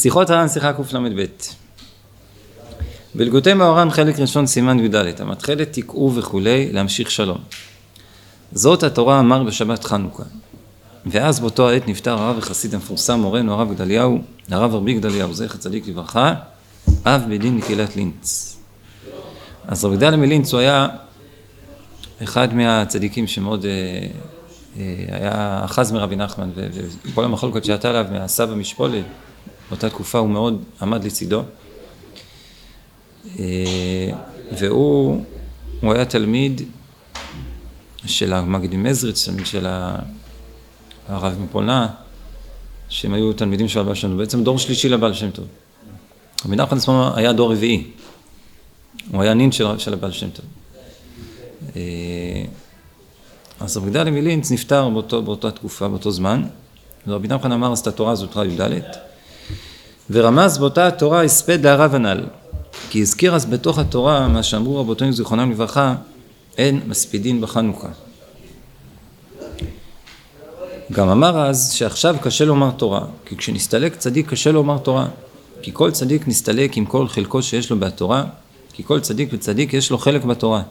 שיחות הר"ן, שיחה קל"ב. בלגותי מאורן חלק ראשון סימן י"ד, המתחלת תקעו וכולי, להמשיך שלום. זאת התורה אמר בשבת חנוכה. ואז באותו העת נפטר הרב החסיד המפורסם מורנו הרב גדליהו, הרב רבי גדליהו, זכר צדיק לברכה, אב בית דין מקהילת לינץ. אז רבי גדליה מלינץ הוא היה אחד מהצדיקים שמאוד אה, אה, היה אחז מרבי נחמן וכל המחלוקת שהייתה עליו מהסבא משפולת באותה תקופה הוא מאוד עמד לצידו. אה, והוא הוא היה תלמיד של המגיד ממזריץ, תלמיד של הרב מפולנה שהם היו תלמידים של הבעל שם טוב, בעצם דור שלישי לבעל שם טוב. רבי נחמן עצמו היה דור רביעי, הוא היה נין של, של הבעל שם טוב. אה, אז רבי גדליה מלינץ נפטר באותו, באותה תקופה, באותו זמן, ורבי נחמן אמר אז את התורה הזאת, תורה י"ד, ורמז באותה התורה הספד להרב הנ"ל, כי הזכיר אז בתוך התורה מה שאמרו רבותינו זיכרונם לברכה, אין מספידין בחנוכה. גם אמר אז שעכשיו קשה לומר תורה, כי כשנסתלק צדיק קשה לומר תורה, כי כל צדיק נסתלק עם כל חלקו שיש לו בתורה, כי כל צדיק וצדיק יש לו חלק בתורה.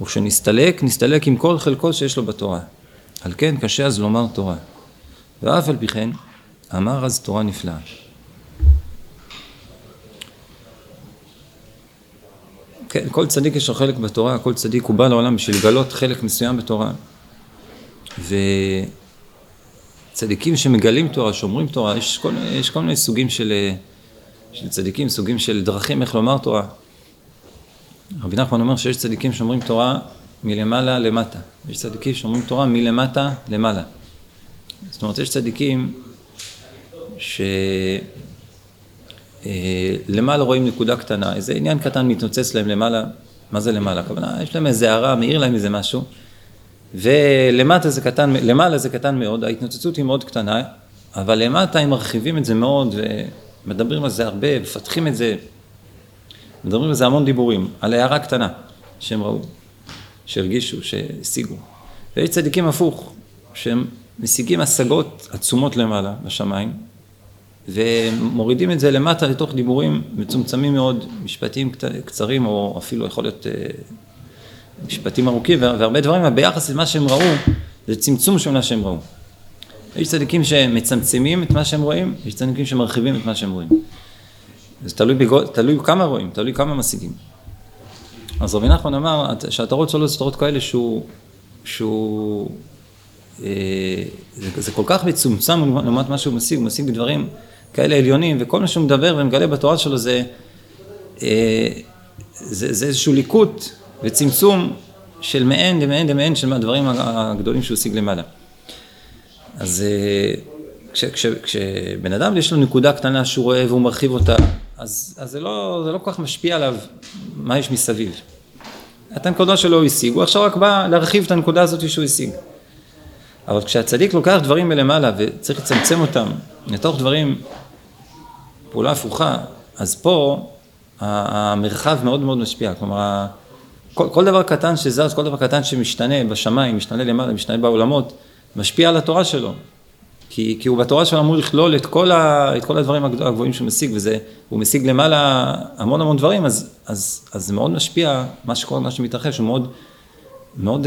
וכשנסתלק, נסתלק עם כל חלקו שיש לו בתורה. על כן קשה אז לומר תורה. ואף על פי כן, אמר אז תורה נפלאה. כן, כל צדיק יש לו חלק בתורה, כל צדיק הוא בא לעולם בשביל לגלות חלק מסוים בתורה. וצדיקים שמגלים תורה, שאומרים תורה, יש כל, יש כל מיני סוגים של, של צדיקים, סוגים של דרכים איך לומר תורה. רבי נחמן אומר שיש צדיקים שאומרים תורה מלמעלה למטה, יש צדיקים שאומרים תורה מלמטה למעלה. זאת אומרת, יש צדיקים שלמעלה רואים נקודה קטנה, איזה עניין קטן מתנוצץ להם למעלה, מה זה למעלה? הכוונה, יש להם איזה הערה, מאיר להם איזה משהו, ולמטה זה קטן, למעלה זה קטן מאוד, ההתנוצצות היא מאוד קטנה, אבל למטה הם מרחיבים את זה מאוד ומדברים על זה הרבה, מפתחים את זה, מדברים על זה המון דיבורים, על הערה קטנה שהם ראו, שהרגישו, שהשיגו. ויש צדיקים הפוך, שהם משיגים השגות עצומות למעלה בשמיים, ומורידים את זה למטה לתוך דיבורים מצומצמים מאוד, משפטים קצרים, או אפילו יכול להיות אה, משפטים ארוכים, והרבה דברים, אבל ביחס למה שהם ראו, זה צמצום של מה שהם ראו. יש צדיקים שמצמצמים את מה שהם רואים, יש צדיקים שמרחיבים את מה שהם רואים. זה תלוי, בגול, תלוי כמה רואים, תלוי כמה משיגים. אז רבי נחמן אמר שהתורות שלו זה תורות כאלה שהוא, שהוא זה, זה כל כך מצומצם לעומת מה שהוא משיג, הוא משיג דברים כאלה עליונים, וכל מה שהוא מדבר ומגלה בתורה שלו זה, אה, זה, זה איזשהו ליקוט וצמצום של מעין למעין למעין של הדברים הגדולים שהוא השיג למעלה. אז אה, כש, כש, כשבן אדם יש לו נקודה קטנה שהוא רואה והוא מרחיב אותה, אז, אז זה, לא, זה לא כל כך משפיע עליו מה יש מסביב. את הנקודה שלו הוא השיג, הוא עכשיו רק בא להרחיב את הנקודה הזאת שהוא השיג. אבל כשהצדיק לוקח דברים מלמעלה וצריך לצמצם אותם לתוך דברים, פעולה הפוכה, אז פה המרחב מאוד מאוד משפיע. כלומר, כל, כל דבר קטן שזז, כל דבר קטן שמשתנה בשמיים, משתנה למעלה, משתנה בעולמות, משפיע על התורה שלו. כי, כי הוא בתורה שלו אמור לכלול את כל, ה, את כל הדברים הגבוהים שהוא משיג, וזה, הוא משיג למעלה המון המון דברים, אז, אז, אז זה מאוד משפיע, מה שקורה, מה שמתרחש, הוא מאוד, מאוד,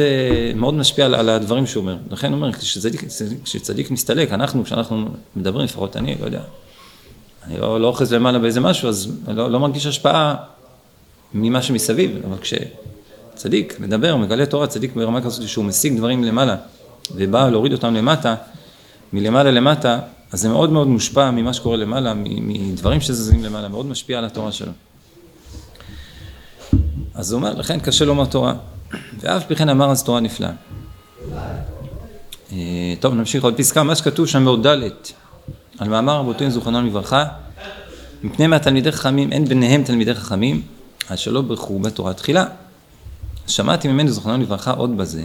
מאוד משפיע על, על הדברים שהוא אומר. לכן הוא אומר, כשצדיק, כשצדיק מסתלק, אנחנו, כשאנחנו מדברים, לפחות אני, לא יודע, אני לא, לא אוחז למעלה באיזה משהו, אז לא, לא מרגיש השפעה ממה שמסביב, אבל כשצדיק מדבר, מגלה תורה, צדיק ברמה כזאת שהוא משיג דברים למעלה, ובא להוריד אותם למטה, מלמעלה למטה, אז זה מאוד מאוד מושפע ממה שקורה למעלה, מדברים שזזים למעלה, מאוד משפיע על התורה שלו. אז הוא אומר, לכן קשה לומר תורה, ואף פי כן אמר אז תורה נפלאה. אה, טוב, נמשיך עוד פסקה, מה שכתוב שם בעוד ד' על מאמר רבותינו זוכרנם לברכה, מפני מהתלמידי חכמים אין ביניהם תלמידי חכמים, אז שלא ברכו בתורה תחילה. שמעתי ממנו זוכרנם לברכה עוד בזה,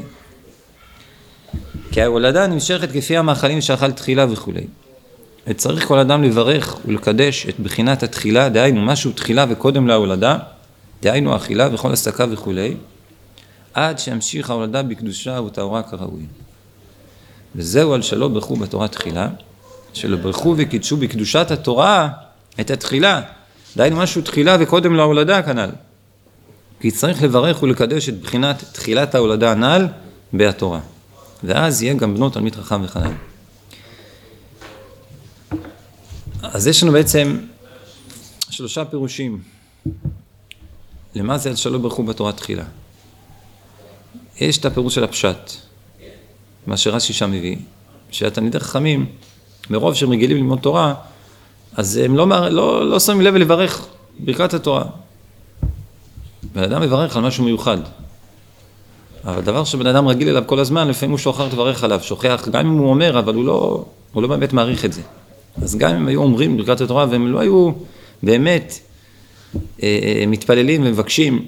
כי ההולדה נמשכת כפי המאכלים שאכל תחילה וכולי. וצריך כל אדם לברך ולקדש את בחינת התחילה, דהיינו משהו תחילה וקודם להולדה, דהיינו אכילה וכל עסקה וכולי, עד שימשיך ההולדה בקדושה וטהרה כראוי. וזהו על שלא ברכו בתורה תחילה, שלא ברכו וקידשו בקדושת התורה את התחילה. דהיינו משהו תחילה וקודם להולדה כנ"ל. כי צריך לברך ולקדש את בחינת תחילת ההולדה הנ"ל בהתורה. ואז יהיה גם בנות תלמיד חכם וחנן. אז יש לנו בעצם שלושה פירושים. למה זה על שלא ברכו בתורה תחילה? יש את הפירוש של הפשט, מה שרש"י שם מביא, שהתלמידי חכמים, מרוב שהם רגילים ללמוד תורה, אז הם לא, לא, לא שמים לב לברך ברכת התורה. בן אדם מברך על משהו מיוחד. אבל דבר שבן אדם רגיל אליו כל הזמן, לפעמים הוא שוכח לברך עליו, שוכח, גם אם הוא אומר, אבל הוא לא, הוא לא באמת מעריך את זה. אז גם אם היו אומרים ברכת התורה והם לא היו באמת אה, אה, מתפללים ומבקשים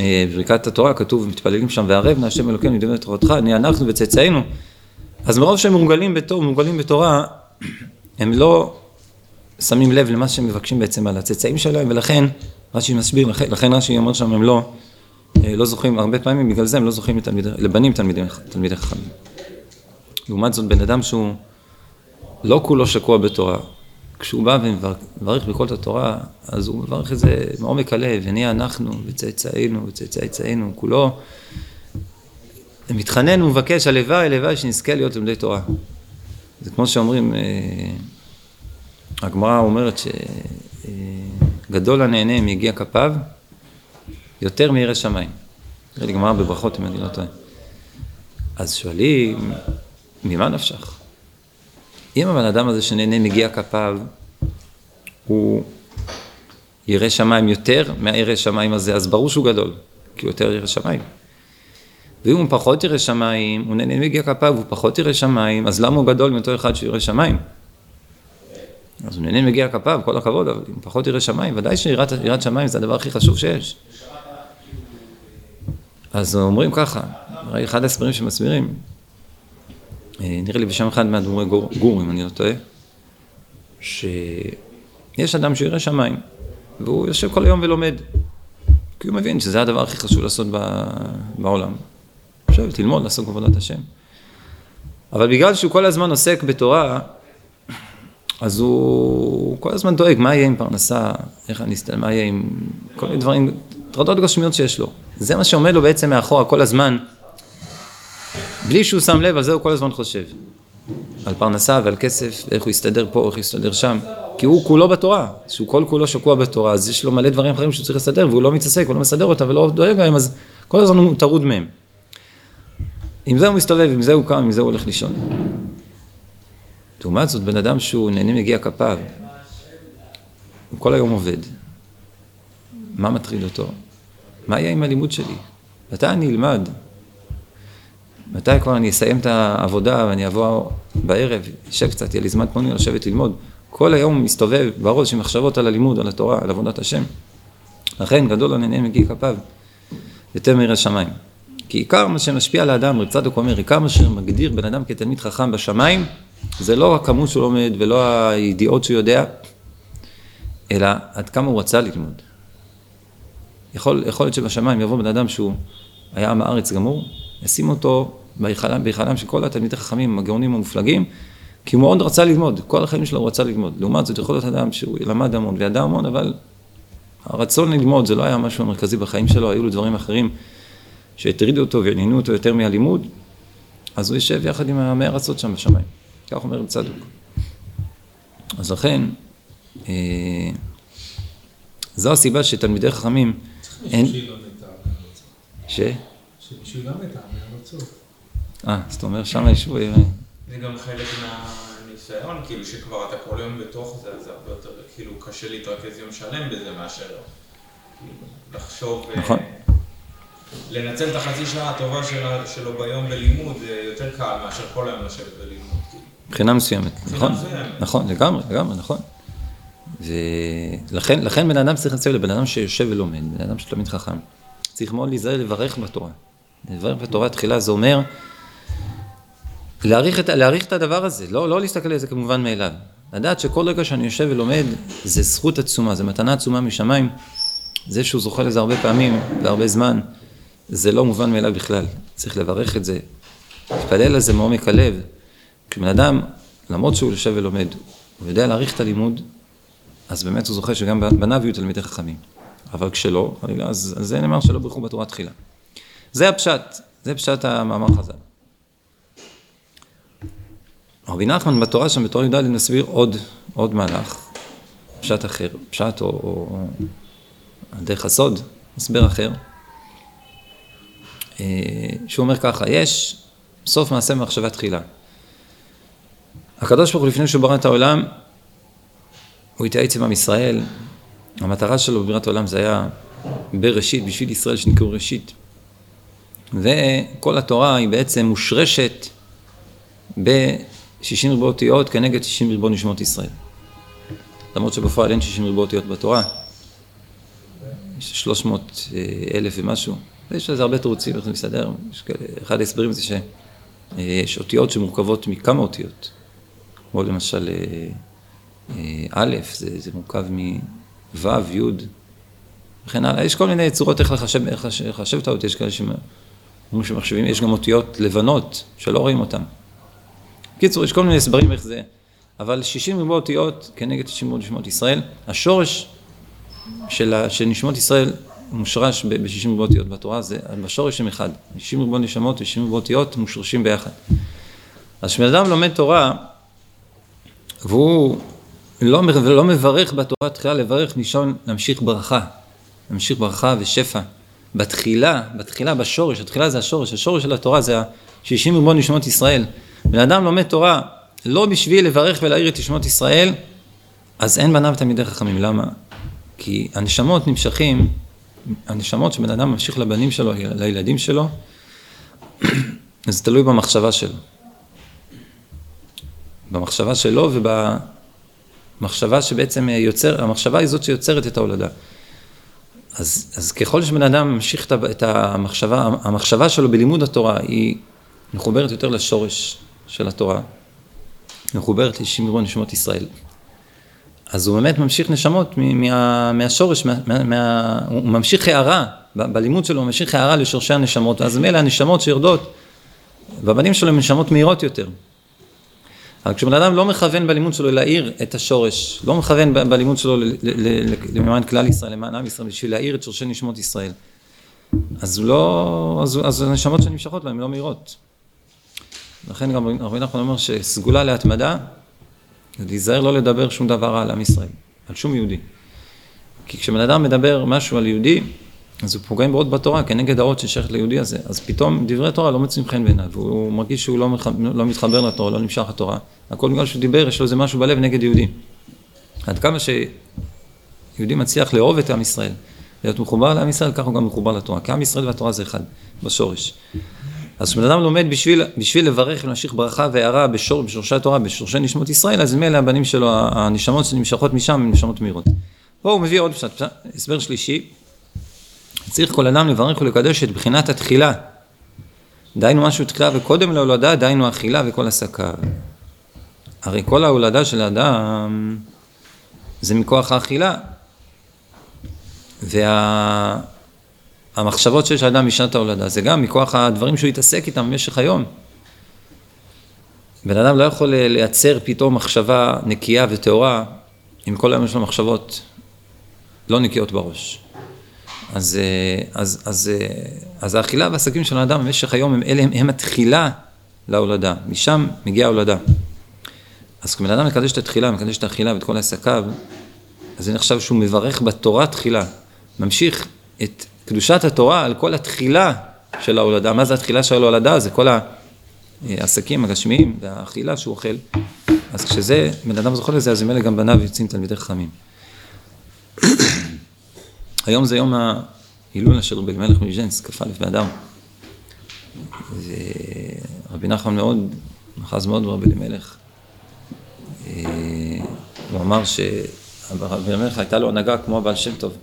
אה, ברכת התורה, כתוב מתפללים שם וערב נא השם אלוקינו ידענו את תורתך, נהיה אנחנו וצאצאינו. אז מרוב שהם מורגלים בתור, מורגלים בתורה, הם לא שמים לב למה שהם מבקשים בעצם על הצאצאים שלהם, ולכן רש"י מסביר, לכן רש"י אומר שם הם לא, לא זוכים, הרבה פעמים בגלל זה הם לא זוכים לתלמיד, לבנים תלמידי, תלמידי חכמים. לעומת זאת בן אדם שהוא לא כולו שקוע בתורה, כשהוא בא ומברך בכל התורה, אז הוא מברך את זה מעומק הלב, ונהיה אנחנו וצאצאינו וצאצאינו, כולו מתחנן ומבקש, הלוואי, הלוואי שנזכה להיות לומדי תורה. זה כמו שאומרים, אה, הגמרא אומרת שגדול הנהנה מיגיע כפיו יותר מירא שמיים. נראה לי גמרא בברכות אם אני לא טועה. אז שואלים, ממה נפשך? אם הבן אדם הזה שנהנה מגיע כפיו, הוא ירא שמיים יותר מהירא שמיים הזה, אז ברור שהוא גדול, כי הוא יותר ירא שמיים. ואם הוא פחות ירא שמיים, הוא נהנה מגיע כפיו, הוא פחות ירא שמיים, אז למה הוא גדול מאותו אחד שירא שמיים? אז הוא נהנה מגיע כפיו, כל הכבוד, אבל אם פחות ירא שמיים, ודאי שיראת שמיים זה הדבר הכי חשוב שיש. אז אומרים ככה, אחד ההסברים שמסבירים, נראה לי בשם אחד מהדמורי גור, גור, אם אני לא טועה, שיש אדם שירא שמיים, והוא יושב כל היום ולומד, כי הוא מבין שזה הדבר הכי חשוב לעשות בעולם. לשבת, ללמוד, לעסוק בעבודת השם. אבל בגלל שהוא כל הזמן עוסק בתורה, אז הוא כל הזמן דואג, מה יהיה עם פרנסה, איך אני אסתכל, מה יהיה עם כל מיני דברים, טרדות גשמיות שיש לו. זה מה שעומד לו בעצם מאחורה כל הזמן, בלי שהוא שם לב, על זה הוא כל הזמן חושב. על פרנסה ועל כסף, איך הוא יסתדר פה, איך הוא יסתדר שם. כי הוא כולו בתורה, שהוא כל כולו שקוע בתורה, אז יש לו מלא דברים אחרים שהוא צריך לסדר, והוא לא מתעסק, הוא לא מסדר אותה ולא דואג להם, אז כל הזמן הוא טרוד מהם. עם זה הוא מסתובב, עם זה הוא קם, עם זה הוא הולך לישון. לעומת זאת, בן אדם שהוא נהנה מגיע כפיו, הוא כל היום עובד. מה מטריד אותו? מה יהיה עם הלימוד שלי? מתי אני אלמד? מתי כבר אני אסיים את העבודה ואני אבוא בערב, אשב קצת, יהיה לי זמן פנוי לשבת ללמוד. כל היום מסתובב בראש עם מחשבות על הלימוד, על התורה, על עבודת השם. לכן גדול הנהנה מגיע כפיו, יותר מירא שמיים. כי עיקר מה שמשפיע על האדם, רב צדוק אומר, עיקר מה שמגדיר בן אדם כתלמיד חכם בשמיים, זה לא הכמות שהוא לומד ולא הידיעות שהוא יודע, אלא עד כמה הוא רצה ללמוד. יכול, יכול להיות שבשמיים יבוא בן אדם שהוא היה עם הארץ גמור, ישים אותו בהיכלם של כל התלמידי חכמים, הגאונים המופלגים, כי הוא מאוד רצה ללמוד, כל החיים שלו הוא רצה ללמוד. לעומת זאת יכול להיות אדם שהוא למד המון וידע המון, אבל הרצון ללמוד זה לא היה משהו המרכזי בחיים שלו, היו לו דברים אחרים שהטרידו אותו ועניינו אותו יותר מהלימוד, אז הוא יושב יחד עם המאה ארצות שם בשמיים. כך אומר צדוק. אז לכן, אה, זו הסיבה שתלמידי חכמים... אין... ש? שמישהו ילמד את מהארצות. אה, אז אתה אומר שם ישבו... זה גם חלק מהניסיון, כאילו שכבר אתה כל יום בתוך זה, אז זה הרבה יותר, כאילו קשה להתרכז יום שלם בזה מאשר כאילו, לחשוב... אה, נכון. לנצל את החצי שעה הטובה שלו ביום בלימוד זה יותר קל מאשר כל היום לשבת בלימוד. כאילו. מבחינה מסוימת, נכון, נכון, לגמרי, לגמרי, נכון. ולכן בן אדם צריך לצאת לבן אדם שיושב ולומד, בן אדם שתלמיד חכם. צריך מאוד להיזהר לברך בתורה. לברך בתורה תחילה זה אומר להעריך את, להעריך את הדבר הזה, לא, לא להסתכל על זה כמובן מאליו. לדעת שכל רגע שאני יושב ולומד זה זכות עצומה, זה מתנה עצומה משמיים. זה שהוא זוכה לזה הרבה פעמים והרבה זמן, זה לא מובן מאליו בכלל. צריך לברך את זה, להתפלל על זה מעומק הלב. כשבן אדם למרות שהוא יושב ולומד, הוא יודע להעריך את הלימוד, אז באמת הוא זוכה שגם בניו יהיו תלמידי חכמים. אבל כשלא, אז, אז זה נאמר שלא ברכו בתורה תחילה. זה הפשט, זה פשט המאמר חז"ל. רבי נחמן בתורה שם, בתורה י"ד, מסביר עוד, עוד מהלך, פשט אחר, פשט או, או דרך הסוד, הסבר אחר, אה, שהוא אומר ככה, יש סוף מעשה במחשבה תחילה. הקדוש ברוך הוא לפני שהוא ברא את העולם, הוא התייעץ עם עם ישראל, המטרה שלו בבריאת העולם זה היה בראשית, בשביל ישראל שנקראו ראשית. וכל התורה היא בעצם מושרשת ב-60 ריבו אותיות כנגד 60 ריבו נשמות ישראל. למרות שבפועל אין 60 ריבו אותיות בתורה, יש 300 אלף ומשהו, ויש לזה הרבה תירוצים איך זה מסתדר, אחד ההסברים זה שיש אותיות שמורכבות מכמה אותיות, כמו למשל אה, אה, א', זה, זה מורכב מו', י', וכן הלאה, יש כל מיני צורות איך לחשב, איך לחשב את האותיות, יש כאלה שאומרים שמחשבים, יש גם אותיות לבנות שלא רואים אותן. בקיצור, יש כל מיני הסברים איך זה, אבל 60 ריבוע אותיות כנגד 60 ריבוע נשמות ישראל, השורש של, של נשמות ישראל מושרש ב-60 ריבוע אותיות בתורה, זה בשורש הם אחד, 60 ריבוע נשמות ו-60 ריבוע אותיות מושרשים ביחד. אז כשבן אדם לומד תורה, והוא לא, לא מברך בתורה תחילה, לברך לישון, להמשיך ברכה, להמשיך ברכה ושפע. בתחילה, בתחילה, בשורש, התחילה זה השורש, השורש של התורה זה ה-60 ריבון נשמות ישראל. בן אדם לומד תורה לא בשביל לברך ולהעיר את נשמות ישראל, אז אין בניו תלמידי חכמים. למה? כי הנשמות נמשכים, הנשמות שבן אדם ממשיך לבנים שלו, לילדים שלו, זה תלוי במחשבה שלו. במחשבה שלו ובמחשבה שבעצם יוצר, המחשבה היא זאת שיוצרת את ההולדה. אז, אז ככל שבן אדם ממשיך את המחשבה, המחשבה שלו בלימוד התורה היא מחוברת יותר לשורש של התורה, מחוברת לשמרו נשמות ישראל. אז הוא באמת ממשיך נשמות מה, מהשורש, מה, מה, הוא ממשיך הערה, בלימוד שלו הוא ממשיך הערה לשורשי הנשמות, אז מילא הנשמות שיורדות, והבנים שלו הם נשמות מהירות יותר. אבל כשבן אדם לא מכוון בלימוד שלו להאיר את השורש, לא מכוון בלימוד שלו למען כלל ישראל, למען עם ישראל, בשביל להאיר את שורשי נשמות ישראל, אז הוא לא, אז, אז הנשמות שנמשכות בהן לא מהירות. לכן גם רבי נחמן אומר שסגולה להתמדה, זה להיזהר לא לדבר שום דבר על עם ישראל, על שום יהודי. כי כשבן אדם מדבר משהו על יהודי, אז הוא פוגם מאוד בתורה כנגד האות ששייכת ליהודי הזה, אז פתאום דברי תורה לא מוצאים חן בעיניו, והוא מרגיש שהוא לא, מח... לא מתחבר לתורה, לא נמשך לתורה, הכל בגלל שהוא דיבר, יש לו איזה משהו בלב נגד יהודי. עד כמה שיהודי מצליח לאהוב את עם ישראל, להיות מחובר לעם ישראל, ככה הוא גם מחובר לתורה, כי עם ישראל והתורה זה אחד, בשורש. אז כשבן אדם לומד בשביל, בשביל לברך ולהמשיך ברכה והערה בשור, בשורשי התורה, בשורשי נשמות ישראל, אז מילא הבנים שלו, הנשמות שנמשכות משם, הן נשמות מהירות. פה הוא מביא עוד פשט, הסבר שלישי, צריך כל אדם לברך ולקדש את בחינת התחילה. דהיינו משהו תחילה וקודם להולדה, דהיינו אכילה וכל הסקה. הרי כל ההולדה של האדם זה מכוח האכילה. והמחשבות וה... שיש לאדם בשנת ההולדה זה גם מכוח הדברים שהוא יתעסק איתם במשך היום. בן אדם לא יכול לייצר פתאום מחשבה נקייה וטהורה אם כל היום יש לו מחשבות לא נקיות בראש. אז, אה, אז, אז, אה, אז האכילה והעסקים של האדם במשך היום הם הם, הם התחילה להולדה, משם מגיעה ההולדה. אז כשבן אדם מקדש את התחילה, מקדש את האכילה ואת כל עסקיו, אז זה נחשב שהוא מברך בתורה תחילה, ממשיך את קדושת התורה על כל התחילה של ההולדה. מה זה התחילה של ההולדה? זה כל העסקים הגשמיים והאכילה שהוא אוכל. אז כשזה, בן אדם זוכר לזה, אז ממילא גם בניו יוצאים תלמידי חכמים. היום זה יום ההילולה של רבי אלימלך מליז'נס, כ"א באדר. רבי נחמן מאוד, נחז מאוד ברבי אלימלך. אה, הוא אמר שרבי אלימלך הייתה לו הנהגה כמו הבעל שם טוב,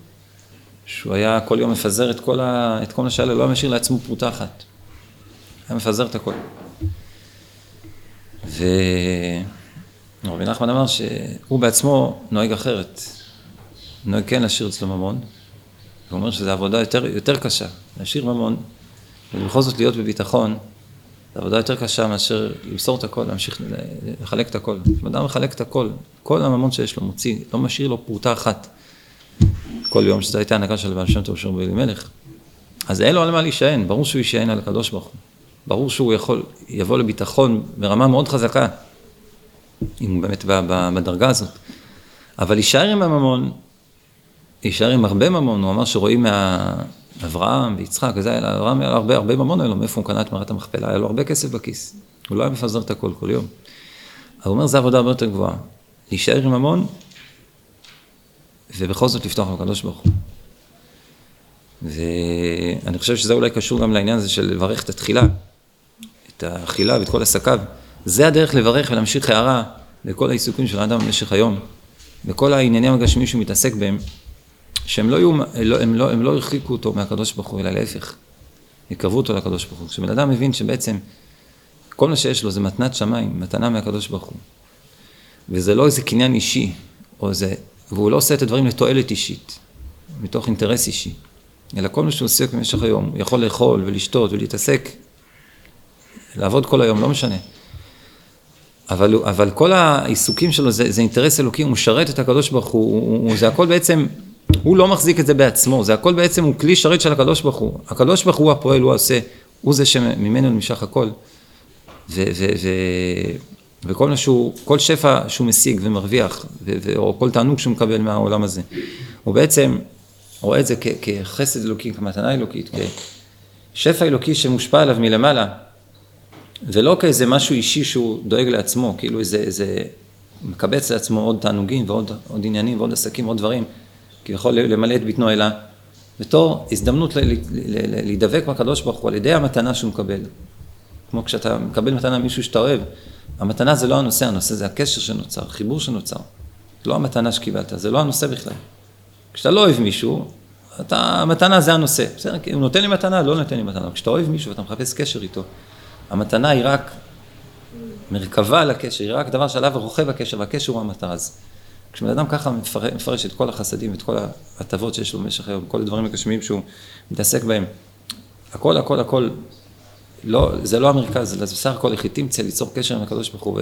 שהוא היה כל יום מפזר את כל, ה... את כל מה שהיה לו, לא היה משאיר לעצמו פרוטה אחת. היה מפזר את הכל. ורבי נחמן אמר שהוא בעצמו נוהג אחרת. נוהג כן להשאיר אצלו ממון, הוא אומר שזו עבודה יותר, יותר קשה, להשאיר ממון, ובכל זאת להיות בביטחון זו עבודה יותר קשה מאשר למסור את הכל, להמשיך לחלק את הכל. אדם מחלק את הכל, כל הממון שיש לו מוציא, לא משאיר לו פרוטה אחת כל יום, שזו הייתה הנהגה של בעל שם טוב שאומר אלימלך. אז אין לו על מה להישען, ברור שהוא יישען על הקדוש ברוך הוא. ברור שהוא יכול, יבוא לביטחון ברמה מאוד חזקה, אם הוא באמת בדרגה הזאת. אבל להישאר עם הממון, להישאר עם הרבה ממון, הוא אמר שרואים מאברהם ויצחק, וזה היה לאברהם היה לו הרבה, הרבה ממון היה לו, מאיפה הוא קנה את מערת המכפלה, היה לו הרבה כסף בכיס, הוא לא היה מפזר את הכל כל יום. הוא אומר, זו עבודה הרבה יותר גבוהה, להישאר עם ממון, ובכל זאת לפתוח לקדוש ברוך הוא. ואני חושב שזה אולי קשור גם לעניין הזה של לברך את התחילה, את האכילה ואת כל עסקיו. זה הדרך לברך ולהמשיך הערה לכל העיסוקים של האדם במשך היום, וכל העניינים הגשמיים שהוא מתעסק בהם, שהם לא, יהיו, לא, הם, לא, הם לא הרחיקו אותו מהקדוש ברוך הוא, אלא להפך, יקרבו אותו לקדוש ברוך הוא. כשבן אדם מבין שבעצם כל מה שיש לו זה מתנת שמיים, מתנה מהקדוש ברוך הוא, וזה לא איזה קניין אישי, או זה, והוא לא עושה את הדברים לתועלת אישית, מתוך אינטרס אישי, אלא כל מה שהוא עושה במשך היום, הוא יכול לאכול ולשתות ולהתעסק, לעבוד כל היום, לא משנה. אבל, אבל כל העיסוקים שלו זה, זה אינטרס אלוקי, הוא משרת את הקדוש ברוך הוא, הוא, הוא, זה הכל בעצם, הוא לא מחזיק את זה בעצמו, זה הכל בעצם הוא כלי שרת של הקדוש ברוך הוא. הקדוש ברוך הוא הפועל, הוא עושה, הוא זה שממנו נמשך הכל. ו, ו, ו, וכל מה שהוא, כל שפע שהוא משיג ומרוויח, ו, ו, או כל תענוג שהוא מקבל מהעולם הזה, הוא בעצם רואה את זה כ, כחסד אלוקי, כמתנה אלוקית, כשפע אלוקי שמושפע עליו מלמעלה. ולא כאיזה משהו אישי שהוא דואג לעצמו, כאילו איזה, איזה מקבץ לעצמו עוד תענוגים ועוד עוד עניינים ועוד עסקים ועוד דברים, כביכול למלא את בטנו אלה, בתור הזדמנות להידבק בקדוש ברוך הוא על ידי המתנה שהוא מקבל. כמו כשאתה מקבל מתנה ממישהו שאתה אוהב, המתנה זה לא הנושא, הנושא זה הקשר שנוצר, חיבור שנוצר. זה לא המתנה שקיבלת, זה לא הנושא בכלל. כשאתה לא אוהב מישהו, אתה, המתנה זה הנושא. בסדר, הוא נותן לי מתנה, לא נותן לי מתנה. כשאתה אוהב מישהו ואתה מחפש קשר איתו, המתנה היא רק מרכבה לקשר, היא רק דבר שעליו רוכב הקשר, והקשר הוא המטרה. אז כשבן אדם ככה מפרש את כל החסדים, את כל ההטבות שיש לו במשך היום, כל הדברים הגשמיים שהוא מתעסק בהם, הכל, הכל, הכל, לא, זה לא המרכז, זה בסך הכל היא תמצא ליצור קשר עם הקדוש ברוך הוא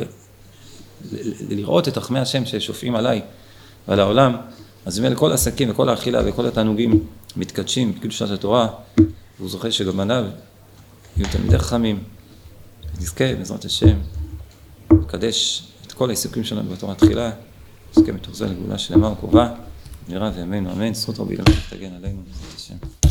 ולראות את רחמי השם ששופעים עליי ועל העולם, אז ממילא כל העסקים וכל האכילה וכל התענוגים מתקדשים בקדושת התורה, והוא זוכה שגם בניו יהיו תלמידי חכמים. נזכה בעזרת השם לקדש את כל העיסוקים שלנו בתורה תחילה, נזכה מתוך זה לגאולה שלמה וקרובה, נראה וימינו אמן, זכות רבי אלוהים תגן עלינו בעזרת השם.